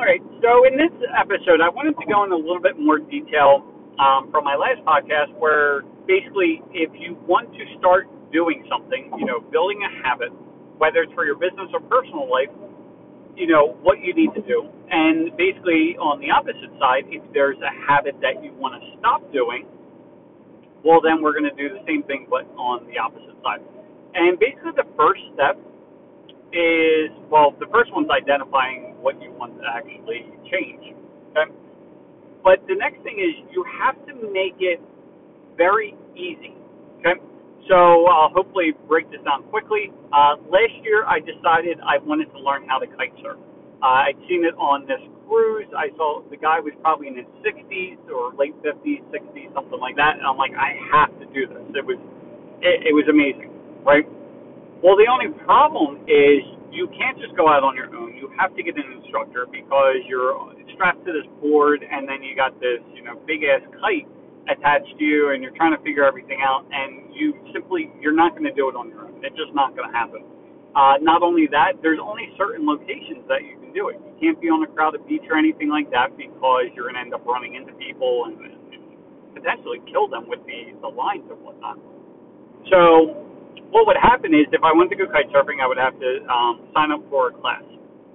All right. So in this episode, I wanted to go into a little bit more detail um, from my last podcast, where basically, if you want to start doing something, you know, building a habit, whether it's for your business or personal life, you know what you need to do. And basically, on the opposite side, if there's a habit that you want to stop doing, well, then we're going to do the same thing, but on the opposite side. And basically, the first step is well, the first one's identifying what you want to actually change. Okay? But the next thing is you have to make it very easy. Okay? So I'll hopefully break this down quickly. Uh, last year, I decided I wanted to learn how to kite surf. Uh, I'd seen it on this cruise. I saw the guy was probably in his 60s or late 50s, 60s, something like that. And I'm like, I have to do this. It was, it, it was amazing, right? Well, the only problem is you can't just go out on your own. You have to get an instructor because you're strapped to this board, and then you got this, you know, big ass kite attached to you, and you're trying to figure everything out, and you simply you're not going to do it on your own. It's just not going to happen. Uh, not only that, there's only certain locations that you can do it. You can't be on a crowded beach or anything like that because you're going to end up running into people and, and potentially kill them with the the lines and whatnot. So what would happen is if I wanted to go kite surfing, I would have to um, sign up for a class.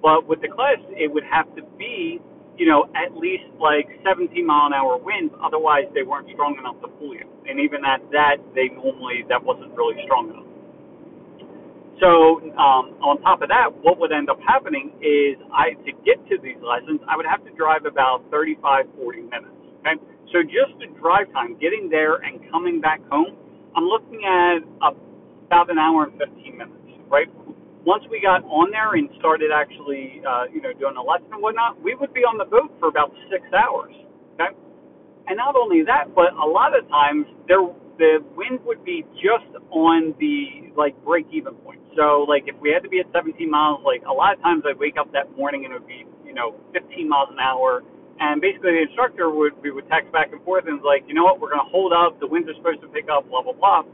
But with the class, it would have to be, you know, at least like 17 mile an hour winds. Otherwise, they weren't strong enough to pull you. And even at that, they normally that wasn't really strong enough. So um, on top of that, what would end up happening is I to get to these lessons, I would have to drive about 35, 40 minutes. Okay, so just the drive time, getting there and coming back home, I'm looking at a about an hour and 15 minutes, right? Once we got on there and started actually, uh, you know, doing the lesson and whatnot, we would be on the boat for about six hours, okay? And not only that, but a lot of times there the wind would be just on the like break even point. So like if we had to be at 17 miles, like a lot of times I'd wake up that morning and it would be you know 15 miles an hour, and basically the instructor would we would text back and forth and was like, you know what, we're gonna hold up. The winds are supposed to pick up, blah blah blah.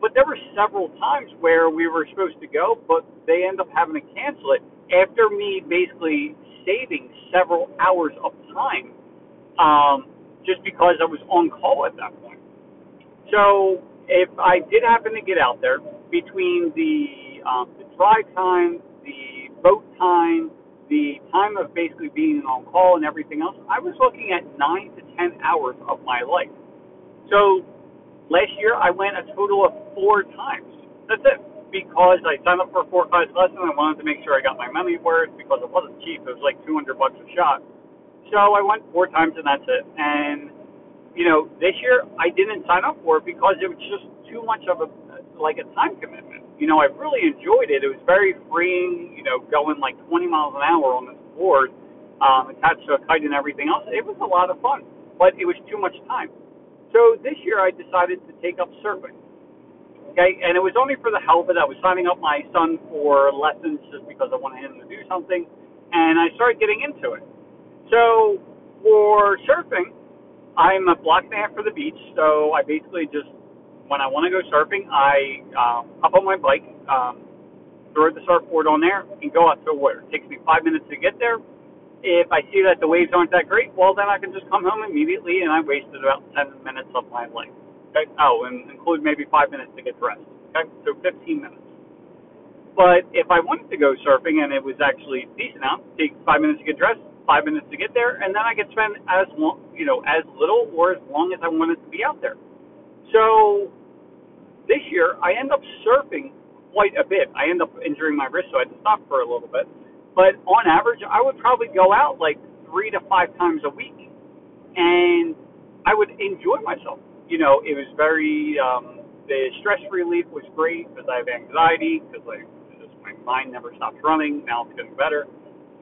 But there were several times where we were supposed to go, but they end up having to cancel it after me basically saving several hours of time um, just because I was on call at that point. So if I did happen to get out there between the um, the drive time, the boat time, the time of basically being on call and everything else, I was looking at nine to ten hours of my life. So Last year, I went a total of four times. That's it. Because I signed up for a four class lesson, I wanted to make sure I got my money worth because it wasn't cheap. It was like 200 bucks a shot. So I went four times, and that's it. And you know, this year I didn't sign up for it because it was just too much of a like a time commitment. You know, I really enjoyed it. It was very freeing. You know, going like 20 miles an hour on this board, um, attached to a kite and everything else. It was a lot of fun, but it was too much time. So this year I decided to take up surfing. Okay, and it was only for the hell of. I was signing up my son for lessons just because I wanted him to do something, and I started getting into it. So for surfing, I'm a block and a half for the beach, so I basically just when I want to go surfing, I um, hop on my bike, um, throw the surfboard on there, and go out to the water. It takes me five minutes to get there, if I see that the waves aren't that great, well, then I can just come home immediately, and I wasted about 10 minutes of my life. Okay? Oh, and include maybe five minutes to get dressed. Okay, so 15 minutes. But if I wanted to go surfing and it was actually decent out, take five minutes to get dressed, five minutes to get there, and then I could spend as long, you know, as little or as long as I wanted to be out there. So this year I end up surfing quite a bit. I end up injuring my wrist, so I had to stop for a little bit. But on average, I would probably go out like three to five times a week, and I would enjoy myself. You know, it was very um, the stress relief was great because I have anxiety because like just my mind never stops running. Now it's getting better,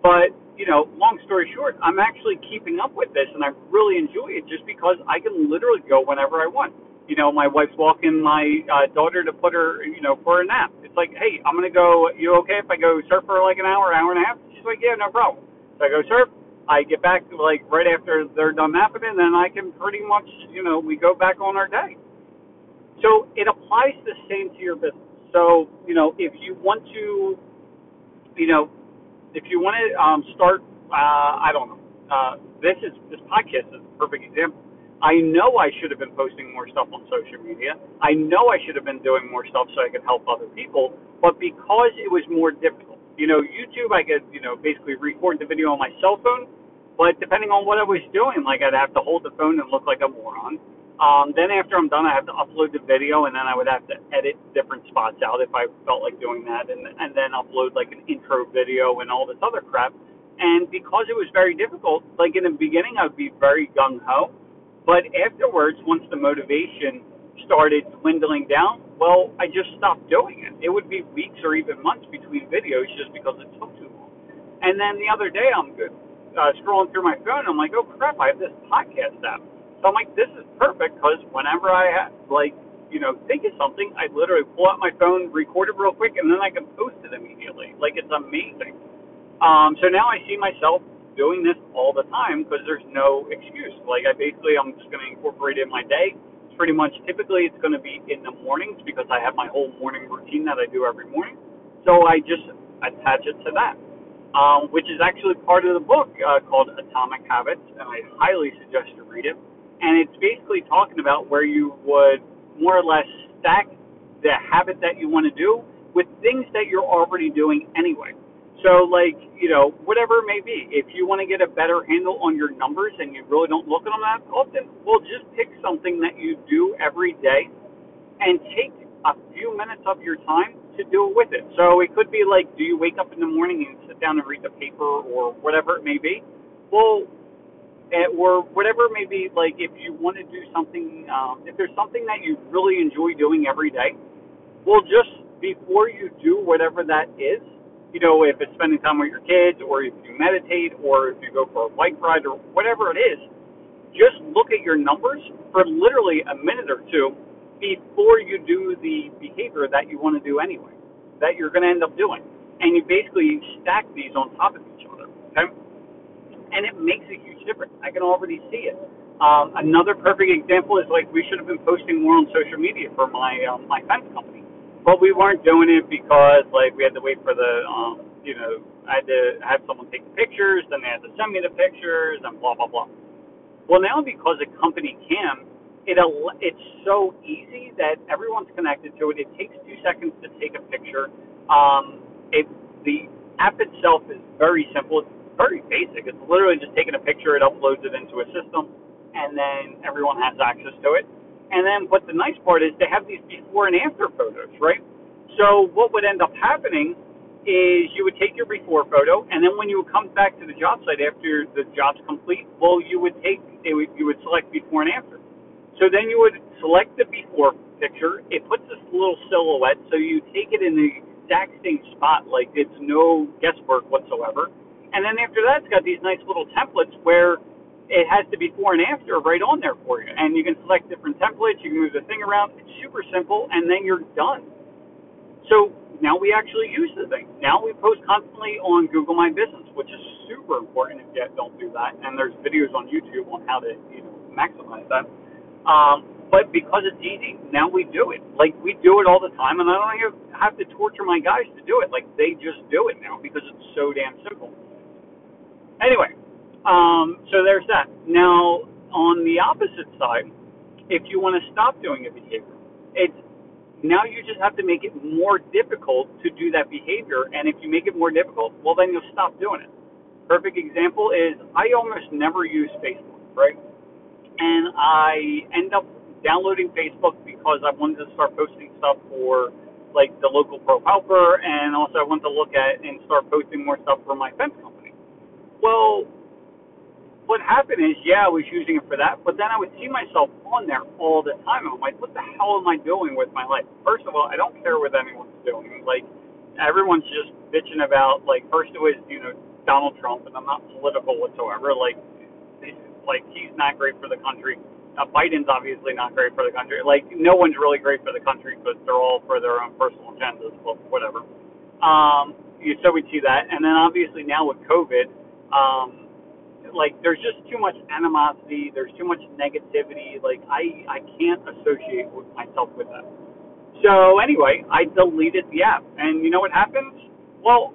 but you know, long story short, I'm actually keeping up with this, and I really enjoy it just because I can literally go whenever I want. You know, my wife's walking my uh, daughter to put her, you know, for a nap It's like, hey, I'm gonna go. You okay if I go surf for like an hour, hour and a half? She's like, yeah, no problem. So I go surf. I get back like right after they're done napping, and then I can pretty much, you know, we go back on our day. So it applies the same to your business. So you know, if you want to, you know, if you want to um, start uh, I don't know. Uh, this is this podcast is a perfect example. I know I should have been posting more stuff on social media. I know I should have been doing more stuff so I could help other people. But because it was more difficult, you know, YouTube, I could, you know, basically record the video on my cell phone. But depending on what I was doing, like I'd have to hold the phone and look like a moron. Um, then after I'm done, I have to upload the video, and then I would have to edit different spots out if I felt like doing that, and and then upload like an intro video and all this other crap. And because it was very difficult, like in the beginning, I'd be very gung ho but afterwards, once the motivation started dwindling down, well, I just stopped doing it. It would be weeks or even months between videos just because it took too long. And then the other day, I'm uh, scrolling through my phone. I'm like, oh crap, I have this podcast app. So I'm like, this is perfect because whenever I have, like, you know, think of something, I literally pull out my phone, record it real quick, and then I can post it immediately. Like, it's amazing. Um, so now I see myself doing this all the time because there's no excuse. Like I basically, I'm just going to incorporate it in my day. Pretty much typically it's going to be in the mornings because I have my whole morning routine that I do every morning. So I just attach it to that, um, which is actually part of the book uh, called Atomic Habits, and I highly suggest you read it. And it's basically talking about where you would more or less stack the habit that you want to do with things that you're already doing anyway. So, like, you know, whatever it may be, if you want to get a better handle on your numbers and you really don't look at them that often, well, just pick something that you do every day and take a few minutes of your time to do it with it. So it could be like, do you wake up in the morning and sit down and read the paper or whatever it may be? Well, eh, or whatever it may be, like if you want to do something, um, if there's something that you really enjoy doing every day, well, just before you do whatever that is, you know, if it's spending time with your kids or if you meditate or if you go for a bike ride or whatever it is, just look at your numbers for literally a minute or two before you do the behavior that you want to do anyway, that you're going to end up doing. And you basically stack these on top of each other, okay? And it makes a huge difference. I can already see it. Um, another perfect example is like we should have been posting more on social media for my um, my fence company but we weren't doing it because like we had to wait for the um you know I had to have someone take the pictures, then they had to send me the pictures and blah blah blah. Well, now because a company can, it it's so easy that everyone's connected to it. It takes two seconds to take a picture. Um, it the app itself is very simple. It's very basic. It's literally just taking a picture. It uploads it into a system, and then everyone has access to it. And then, but the nice part is they have these before and after photos, right? So what would end up happening is you would take your before photo, and then when you would come back to the job site after the job's complete, well, you would take, would, you would select before and after. So then you would select the before picture. It puts this little silhouette, so you take it in the exact same spot, like it's no guesswork whatsoever. And then after that, it's got these nice little templates where it has the before and after right on there for you. And you can select different templates, you can move the thing around. It's super simple, and then you're done. So now we actually use the thing. Now we post constantly on Google My Business, which is super important if you don't do that. And there's videos on YouTube on how to you know maximize that. Um, but because it's easy, now we do it. Like we do it all the time, and I don't have to torture my guys to do it. Like they just do it now because it's so damn simple. Anyway, um, so there's that. Now, on the opposite side, if you want to stop doing a behavior, it's now you just have to make it more difficult to do that behavior. And if you make it more difficult, well, then you'll stop doing it. Perfect example is I almost never use Facebook, right? And I end up downloading Facebook because I wanted to start posting stuff for like the local pro helper, and also I want to look at and start posting more stuff for my fence company. Well, what happened is, yeah, I was using it for that, but then I would see myself on there all the time. I'm like, what the hell am I doing with my life? First of all, I don't care what anyone's doing. Like, everyone's just bitching about, like, first it was, you know, Donald Trump, and I'm not political whatsoever. Like, like he's not great for the country. Uh, Biden's obviously not great for the country. Like, no one's really great for the country because they're all for their own personal agendas, but whatever. Um, so we see that, and then obviously now with COVID. Um, like there's just too much animosity, there's too much negativity. Like I I can't associate with myself with that. So anyway, I deleted the app, and you know what happens? Well,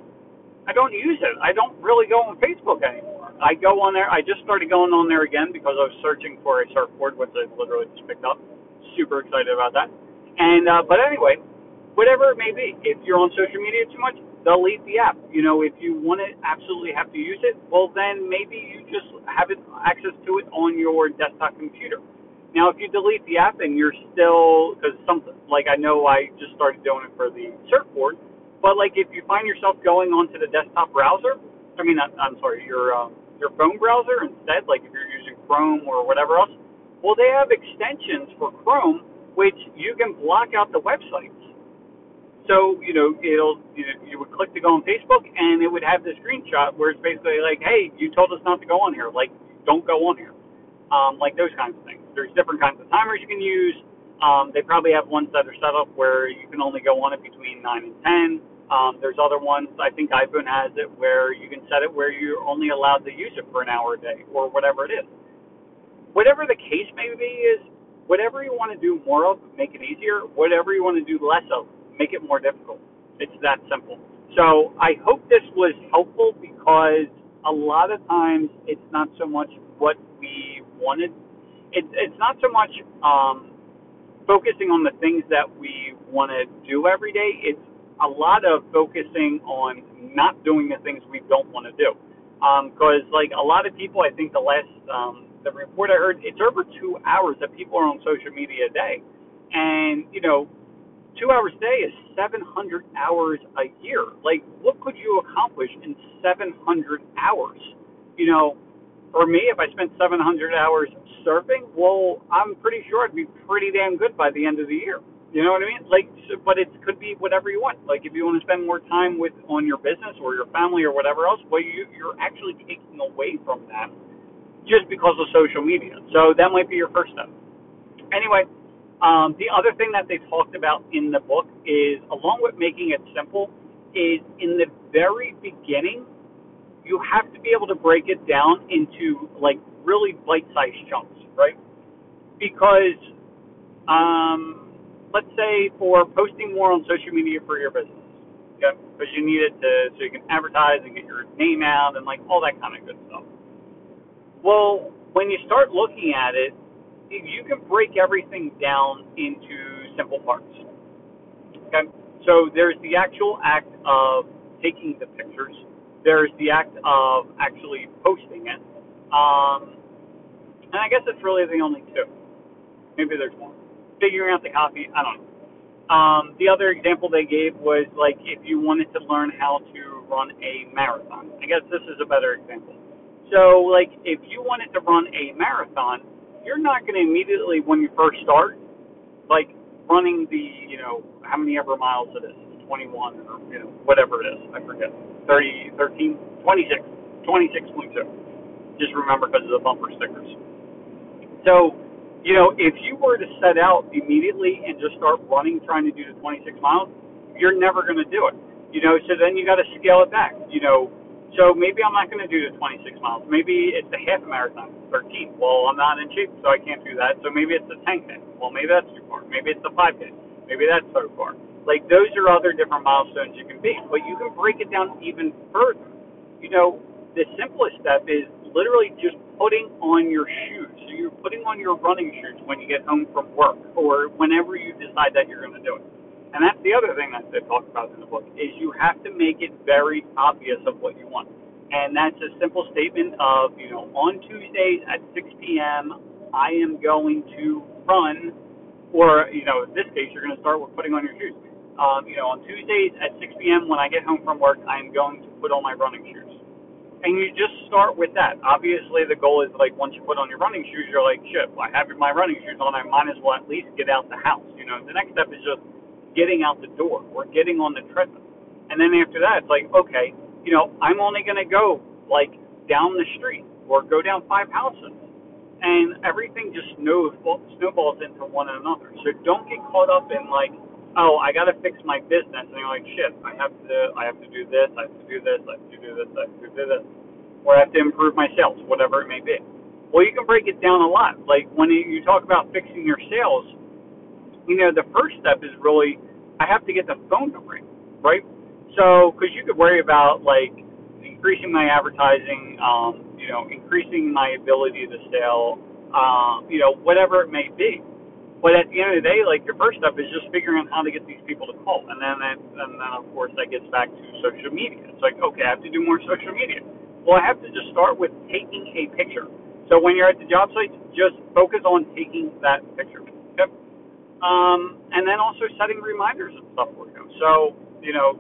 I don't use it. I don't really go on Facebook anymore. I go on there. I just started going on there again because I was searching for a surfboard, which I literally just picked up. Super excited about that. And uh, but anyway, whatever it may be, if you're on social media too much, delete the app. You know, if you want to absolutely have to use it, well then maybe you just have it, access to it on your desktop computer. Now, if you delete the app and you're still, because something like I know I just started doing it for the surfboard, but like if you find yourself going onto the desktop browser, I mean, I'm sorry, your um, your phone browser instead, like if you're using Chrome or whatever else, well, they have extensions for Chrome which you can block out the websites. So you know it'll you, you would click to go on Facebook and it would have the screenshot where it's basically like, hey, you told us not to go on here, like don't go on here, um, like those kinds of things. There's different kinds of timers you can use. Um, they probably have ones that are set up where you can only go on it between nine and ten. Um, there's other ones. I think iPhone has it where you can set it where you're only allowed to use it for an hour a day or whatever it is. Whatever the case may be, is whatever you want to do more of, make it easier. Whatever you want to do less of, make it more difficult. It's that simple. So I hope this was helpful because a lot of times it's not so much what we wanted it, it's not so much um, focusing on the things that we want to do every day. It's a lot of focusing on not doing the things we don't want to do. Because, um, like a lot of people, I think the last um, the report I heard, it's over two hours that people are on social media a day, and you know, two hours a day is 700 hours a year. Like, what could you accomplish in 700 hours? You know, for me, if I spent 700 hours surfing, well, I'm pretty sure I'd be pretty damn good by the end of the year. You know what I mean? Like, so, but it could be whatever you want. Like, if you want to spend more time with on your business or your family or whatever else, well, you you're actually taking away from that just because of social media. So that might be your first step. Anyway, um, the other thing that they talked about in the book is, along with making it simple, is in the very beginning, you have to be able to break it down into like really bite-sized chunks, right? Because, um, let's say for posting more on social media for your business, okay, because you need it to so you can advertise and get your name out and like all that kind of good stuff. Well, when you start looking at it, you can break everything down into simple parts. Okay, so there's the actual act of taking the pictures. There's the act of actually posting it. Um, and I guess it's really the only two. Maybe there's more. Figuring out the copy, I don't know. Um, the other example they gave was like if you wanted to learn how to run a marathon. I guess this is a better example. So, like, if you wanted to run a marathon, you're not going to immediately, when you first start, like running the, you know, how many ever miles it is, 21 or, you know, whatever it is, I forget, 30, 13, 26, 26.2. Just remember because of the bumper stickers. So, you know, if you were to set out immediately and just start running, trying to do the 26 miles, you're never going to do it. You know, so then you got to scale it back. You know, so maybe I'm not going to do the 26 miles. Maybe it's a half marathon, 13. Well, I'm not in shape, so I can't do that. So maybe it's a 10k. Well, maybe that's too far. Maybe it's a 5k. Maybe that's so far. Like those are other different milestones you can beat, but you can break it down even further. You know, the simplest step is literally just putting on your shoes. So you're putting on your running shoes when you get home from work or whenever you decide that you're going to do it. And that's the other thing that they talk about in the book is you have to make it very obvious of what you want. And that's a simple statement of, you know, on Tuesdays at 6 p.m., I am going to run, or, you know, in this case, you're going to start with putting on your shoes. Um, you know, on Tuesdays at 6 p.m., when I get home from work, I'm going to put on my running shoes and you just start with that. Obviously, the goal is like once you put on your running shoes, you're like, shit, I have my running shoes on. I might as well at least get out the house. You know, the next step is just getting out the door or getting on the treadmill. And then after that, it's like, okay, you know, I'm only going to go like down the street or go down five houses. And everything just snowballs into one another. So don't get caught up in like, oh, I got to fix my business, and you're like, shit, I have to, I have to do this, I have to do this, I have to do this, I have to do this, or I have to improve my sales, whatever it may be. Well, you can break it down a lot. Like when you talk about fixing your sales, you know, the first step is really, I have to get the phone to ring, right? So, because you could worry about like increasing my advertising, um, you know, increasing my ability to sell, uh, you know, whatever it may be. But at the end of the day, like your first step is just figuring out how to get these people to call, and then that, and then of course that gets back to social media. It's like okay, I have to do more social media. Well, I have to just start with taking a picture. So when you're at the job site, just focus on taking that picture. Um, and then also setting reminders and stuff for you. So you know,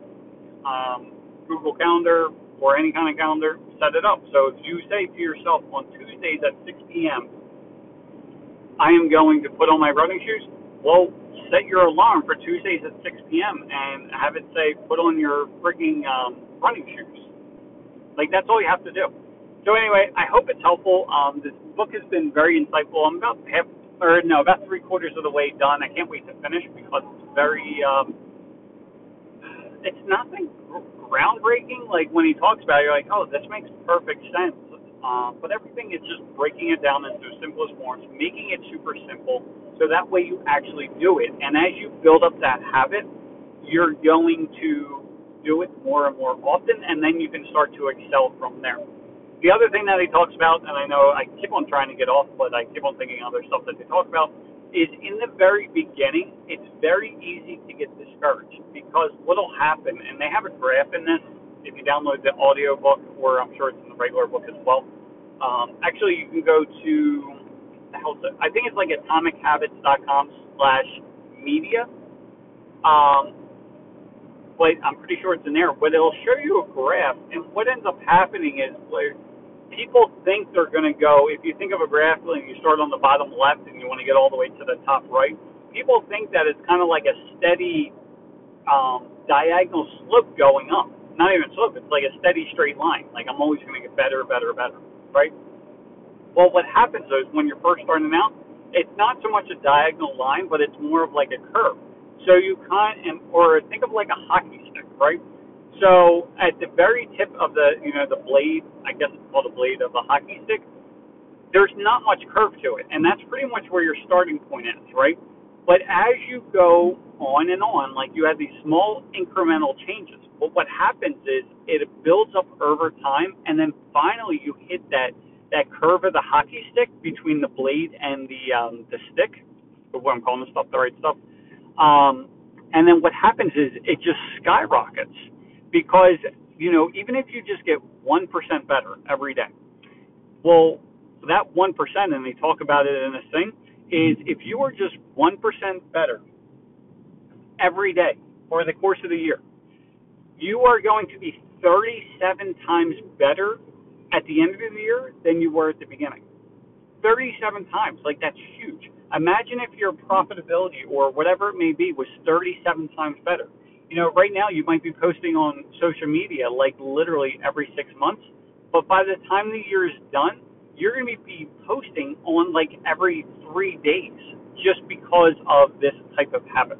um, Google Calendar or any kind of calendar, set it up. So if you say to yourself on Tuesdays at 6 p.m I am going to put on my running shoes. Well, set your alarm for Tuesdays at 6 p.m. and have it say, put on your freaking um, running shoes. Like, that's all you have to do. So, anyway, I hope it's helpful. Um, this book has been very insightful. I'm about half, or no, about three quarters of the way done. I can't wait to finish because it's very, um, it's nothing groundbreaking. Like, when he talks about it, you're like, oh, this makes perfect sense um, but everything is just breaking it down into simplest forms, making it super simple, so that way you actually do it. And as you build up that habit, you're going to do it more and more often, and then you can start to excel from there. The other thing that he talks about, and I know I keep on trying to get off, but I keep on thinking other stuff that they talk about, is in the very beginning, it's very easy to get discouraged because what'll happen, and they have a graph in this, if you download the audio book, or I'm sure it's in the regular book as well. Um, actually, you can go to hell I think it's like atomichabits.com slash media. Um, but I'm pretty sure it's in there. But it'll show you a graph, and what ends up happening is like people think they're going to go. If you think of a graph and you start on the bottom left and you want to get all the way to the top right, people think that it's kind of like a steady um, diagonal slope going up not even slope. It's like a steady straight line. Like I'm always going to get better, better, better, right? Well, what happens is when you're first starting out, it's not so much a diagonal line, but it's more of like a curve. So you kind of, or think of like a hockey stick, right? So at the very tip of the, you know, the blade, I guess it's called a blade of a hockey stick, there's not much curve to it, and that's pretty much where your starting point is, right? But as you go on and on, like you have these small incremental changes. But what happens is it builds up over time, and then finally you hit that that curve of the hockey stick between the blade and the um, the stick. What I'm calling the stuff the right stuff. Um, and then what happens is it just skyrockets because you know even if you just get one percent better every day, well that one percent, and they talk about it in this thing, is if you are just one percent better every day over the course of the year, you are going to be 37 times better at the end of the year than you were at the beginning. 37 times. Like, that's huge. Imagine if your profitability or whatever it may be was 37 times better. You know, right now you might be posting on social media like literally every six months, but by the time the year is done, you're going to be posting on like every three days just because of this type of habit.